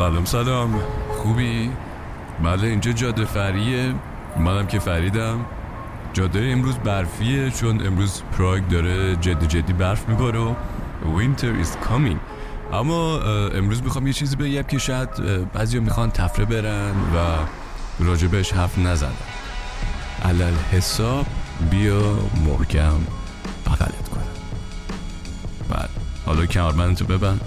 سلام سلام. خوبی؟ بله اینجا جاده فریه. منم که فریدم. جاده امروز برفیه چون امروز پراگ داره جدی جدی برف میباره و winter is coming. اما امروز می‌خوام یه چیزی بگم که شاید بعضی می‌خوان تفره برن و راجبش حرف نزدن علل حساب بیا محکم بغلت کنم. بعد حالا کمربندتو ببند.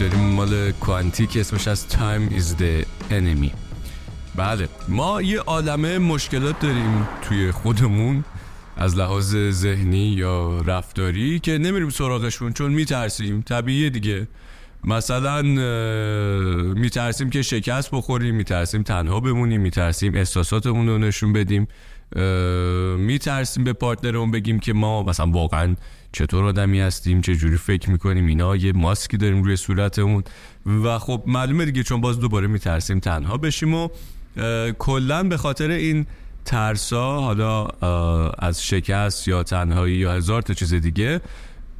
داریم مال کوانتیک اسمش از Time is the Enemy. بله ما یه عالمه مشکلات داریم توی خودمون از لحاظ ذهنی یا رفتاری که نمیریم سراغشون چون میترسیم. طبیعیه دیگه. مثلا میترسیم که شکست بخوریم میترسیم تنها بمونیم میترسیم احساساتمون رو نشون بدیم. میترسیم به پارتنرمون بگیم که ما مثلا واقعا چطور آدمی هستیم؟ چه جوری فکر می‌کنیم؟ اینا یه ماسکی داریم روی صورتمون. و خب معلومه دیگه چون باز دوباره میترسیم تنها بشیم و کلا به خاطر این ترسا حالا از شکست یا تنهایی یا هزار تا چیز دیگه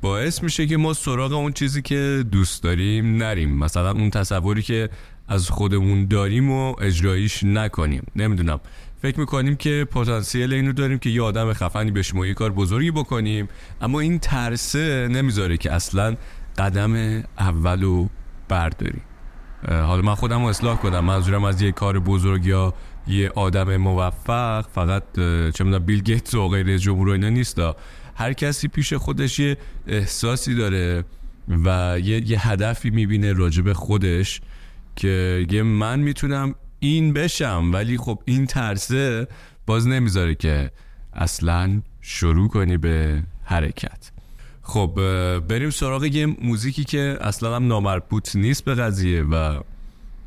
باعث میشه که ما سراغ اون چیزی که دوست داریم نریم. مثلا اون تصوری که از خودمون داریم و اجراییش نکنیم. نمی‌دونم. فکر می‌کنیم که پتانسیل اینو داریم که یه آدم خفنی بشیم و یه کار بزرگی بکنیم. اما این ترسه نمی‌ذاره که اصلا قدم اولو برداریم. حالا من خودم رو اصلاح کنم. منظورم از یه کار بزرگ یا یه آدم موفق فقط چه می‌دونم بیل گیتس و غیر جمهور اینا نیست. هر کسی پیش خودش یه احساسی داره و یه, یه هدفی می‌بینه راجب خودش که یه من می‌تونم این بشم. ولی خب این ترسه باز نمی‌ذاره که اصلا شروع کنی به حرکت. خب بریم سراغ یه موزیکی که اصلا هم نامربوط نیست به قضیه و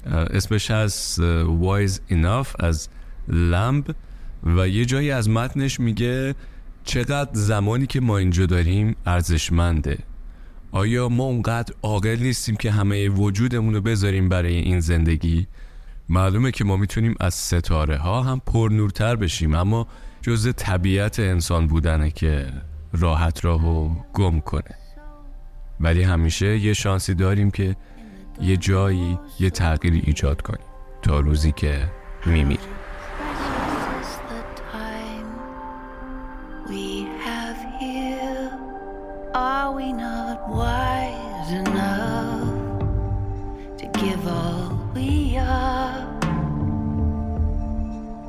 اسمش هست Wise Enough از لمب و یه جایی از متنش میگه چقدر زمانی که ما اینجا داریم ارزشمنده. آیا ما اونقدر عاقل نیستیم که همه وجودمون رو بذاریم برای این زندگی؟ معلومه که ما می‌تونیم از ستاره ها هم پرنورتر بشیم اما جز طبیعت انسان بودنه که راحت راهو گم کنه. ولی همیشه یه شانسی داریم که یه جایی یه تغییری ایجاد کنیم تا روزی که میمیریم.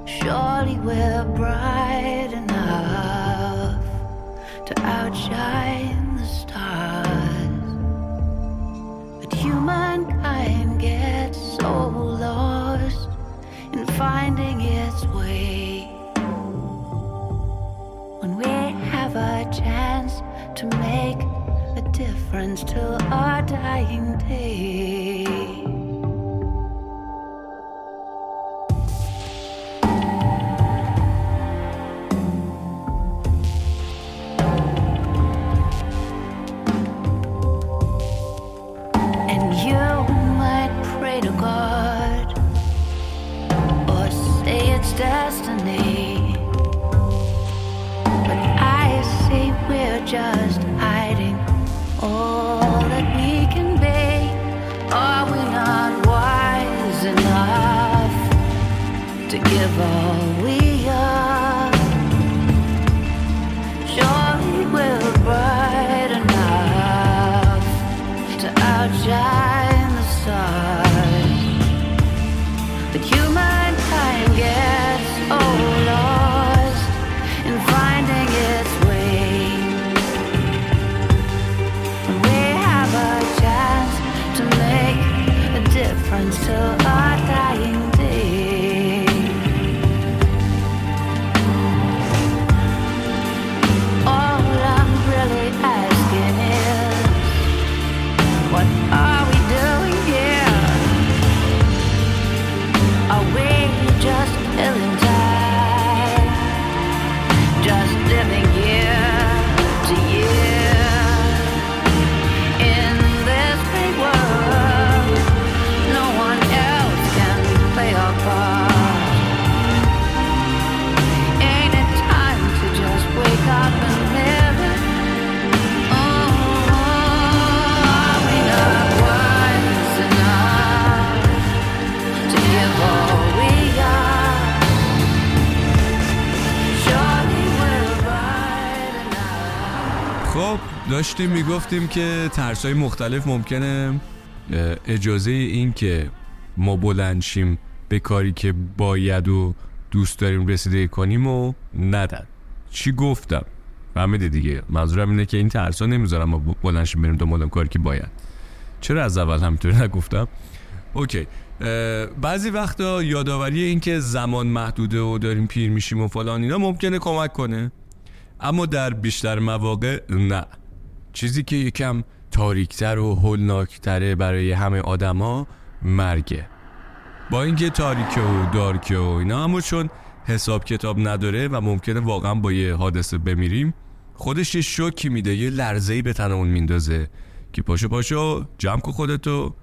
Surely we're bright enough to outshine the stars. But humankind gets so lost in finding its way. When we have a chance to make a difference till our dying day. carnival. داشتیم می‌گفتیم که ترس های مختلف ممکنه. اجازه این که ما بلنشیم به کاری که باید و دوست داریم رسیده کنیم و ندن. چی گفتم؟ فهمیده دیگه. منظورم اینه که این ترس ها نمی‌ذارم ما بلنشیم بریم دنبال کاری که باید. چرا از اول همینطوری نگفتم؟ اوکی. بعضی وقتا یادآوری این که زمان محدوده و داریم پیر میشیم و فلان اینا ممکنه کمک کنه. اما در بیشتر مواقع نه. چیزی که یکم تاریکتر و هولناکتره برای همه آدما مرگه. با اینکه تاریکه و دارکه و اینا اما چون حساب کتاب نداره و ممکنه واقعا با یه حادثه بمیریم خودش یه شوکی میده یه لرزهی به تنمون میندازه که پاشو پاشو جمع کن خودتو.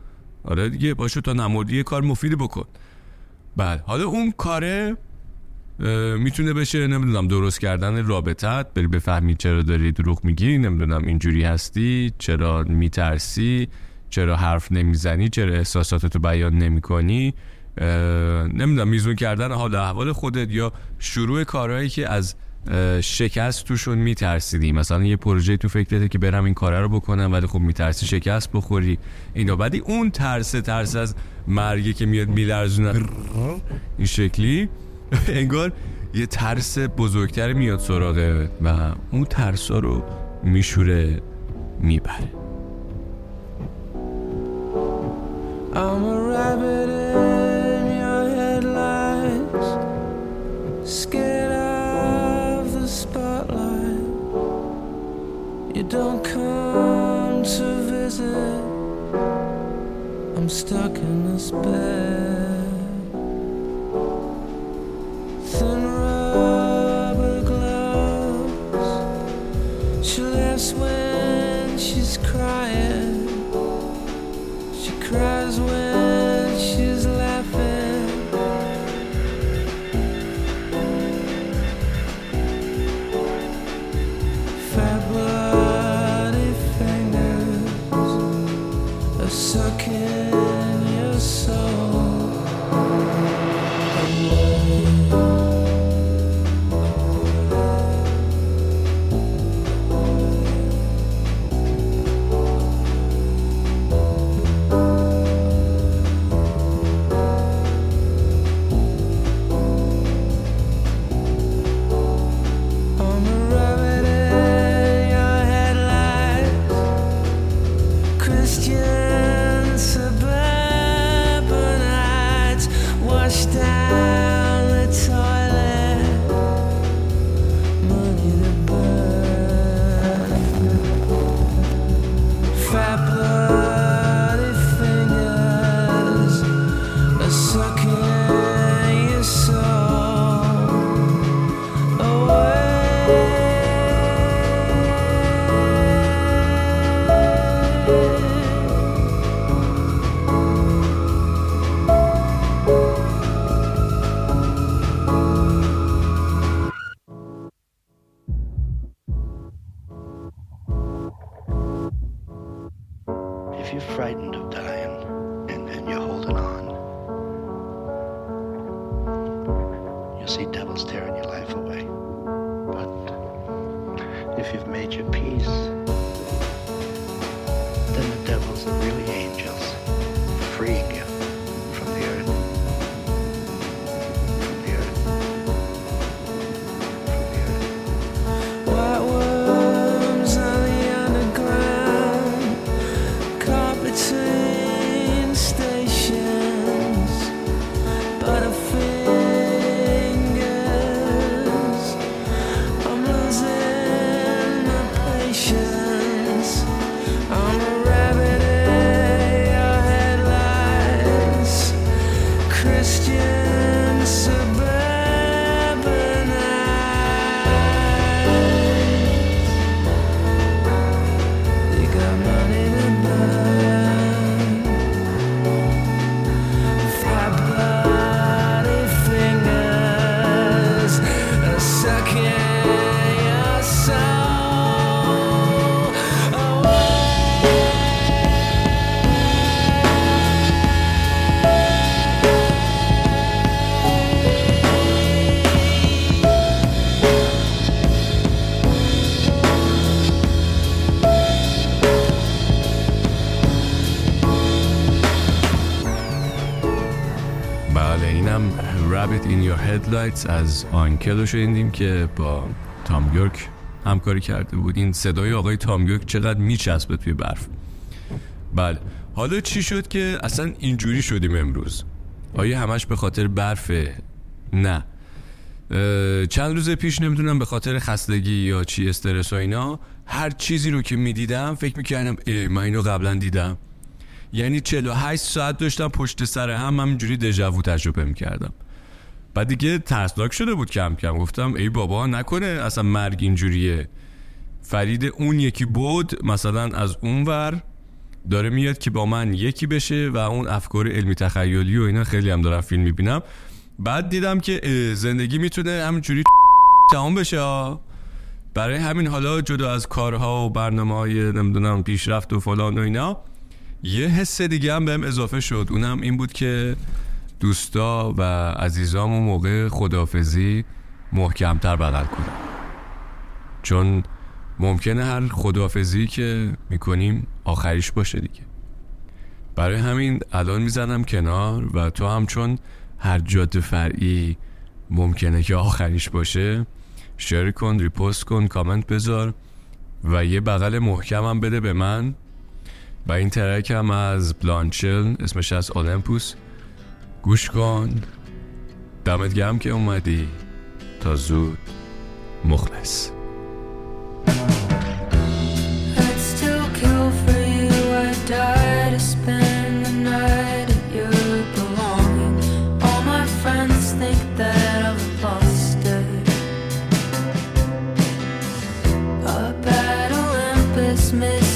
آره دیگه پاشو تا نمردی یه کار مفیدی بکن. بله حالا اون کاره می‌تونه بشه نمی‌دونم درست کردن رابطت. بری بفهمی چرا داری دروغ میگی نمی‌دونم اینجوری هستی چرا میترسی چرا حرف نمی‌زنی چرا احساساتتو بیان نمی‌کنی. نمی‌دونم میزون کردن حال احوال خودت یا شروع کارهایی که از شکست توشون میترسیدی. مثلا یه پروژه تو فکرته که برم این کاره رو بکنم ولی خب میترسی شکست بخوری. اینا. بعدی اون ترس ترس از مرگی که میاد میلرزونه. این شکلی. انگار یه ترس بزرگتر میاد سراغه و اون ترس ها رو میشوره می‌بره I'm a rabbit in your headlights Scared of the spotlight You don't come to visit I'm stuck in this bed she's crying. She cries when she's laughing. Fat bloody fingers sucking if you've made your peace, then the devils are really angels, freeing Rabbit in Your Headlights از آنکل رو شنیدیم که با تام یورک همکاری کرده بود. این صدای آقای تام یورک چقدر میچسبه توی برف. بله حالا چی شد که اصلا اینجوری شدیم امروز؟ آیا همش به خاطر برفه؟ نه. چند روز پیش نمی‌دونم به خاطر خستگی یا چی استرس و اینا هر چیزی رو که می‌دیدم فکر می‌کردم ای من اینو قبلا دیدم. یعنی 48 ساعت داشتم پشت سر هم همینجوری دژاوو تجربه می‌کردم. بعد دیگه ترسناک شده بود کم کم. گفتم ای بابا نکنه اصلا مرگ اینجوریه. فرید اون یکی بود مثلا از اون ور داره میاد که با من یکی بشه و اون افکار علمی تخیلی و اینا خیلی هم دارم فیلم می‌بینم. بعد دیدم که زندگی می‌تونه همینجوری تمام بشه. برای همین حالا جدا از کارها و برنامه های نمی‌دونم پیشرفت و فلان و اینا یه حس دیگه هم بهم اضافه شد. اونم این بود که دوستا و عزیزام اون موقع خدافزی محکمتر بغل کنم چون ممکنه هر خدافزی که می‌کنیم آخریش باشه دیگه. برای همین الان می‌زنم کنار و تو هم چون هر جاده فرعی ممکنه که آخریش باشه شیر کن ریپوست کن کامنت بذار و یه بغل محکمم بده به من. و این ترک هم از بلانچل اسمش از اولمپوس. گوش کن. دمت گرم که اومدی. تا زود. مخلص. I'd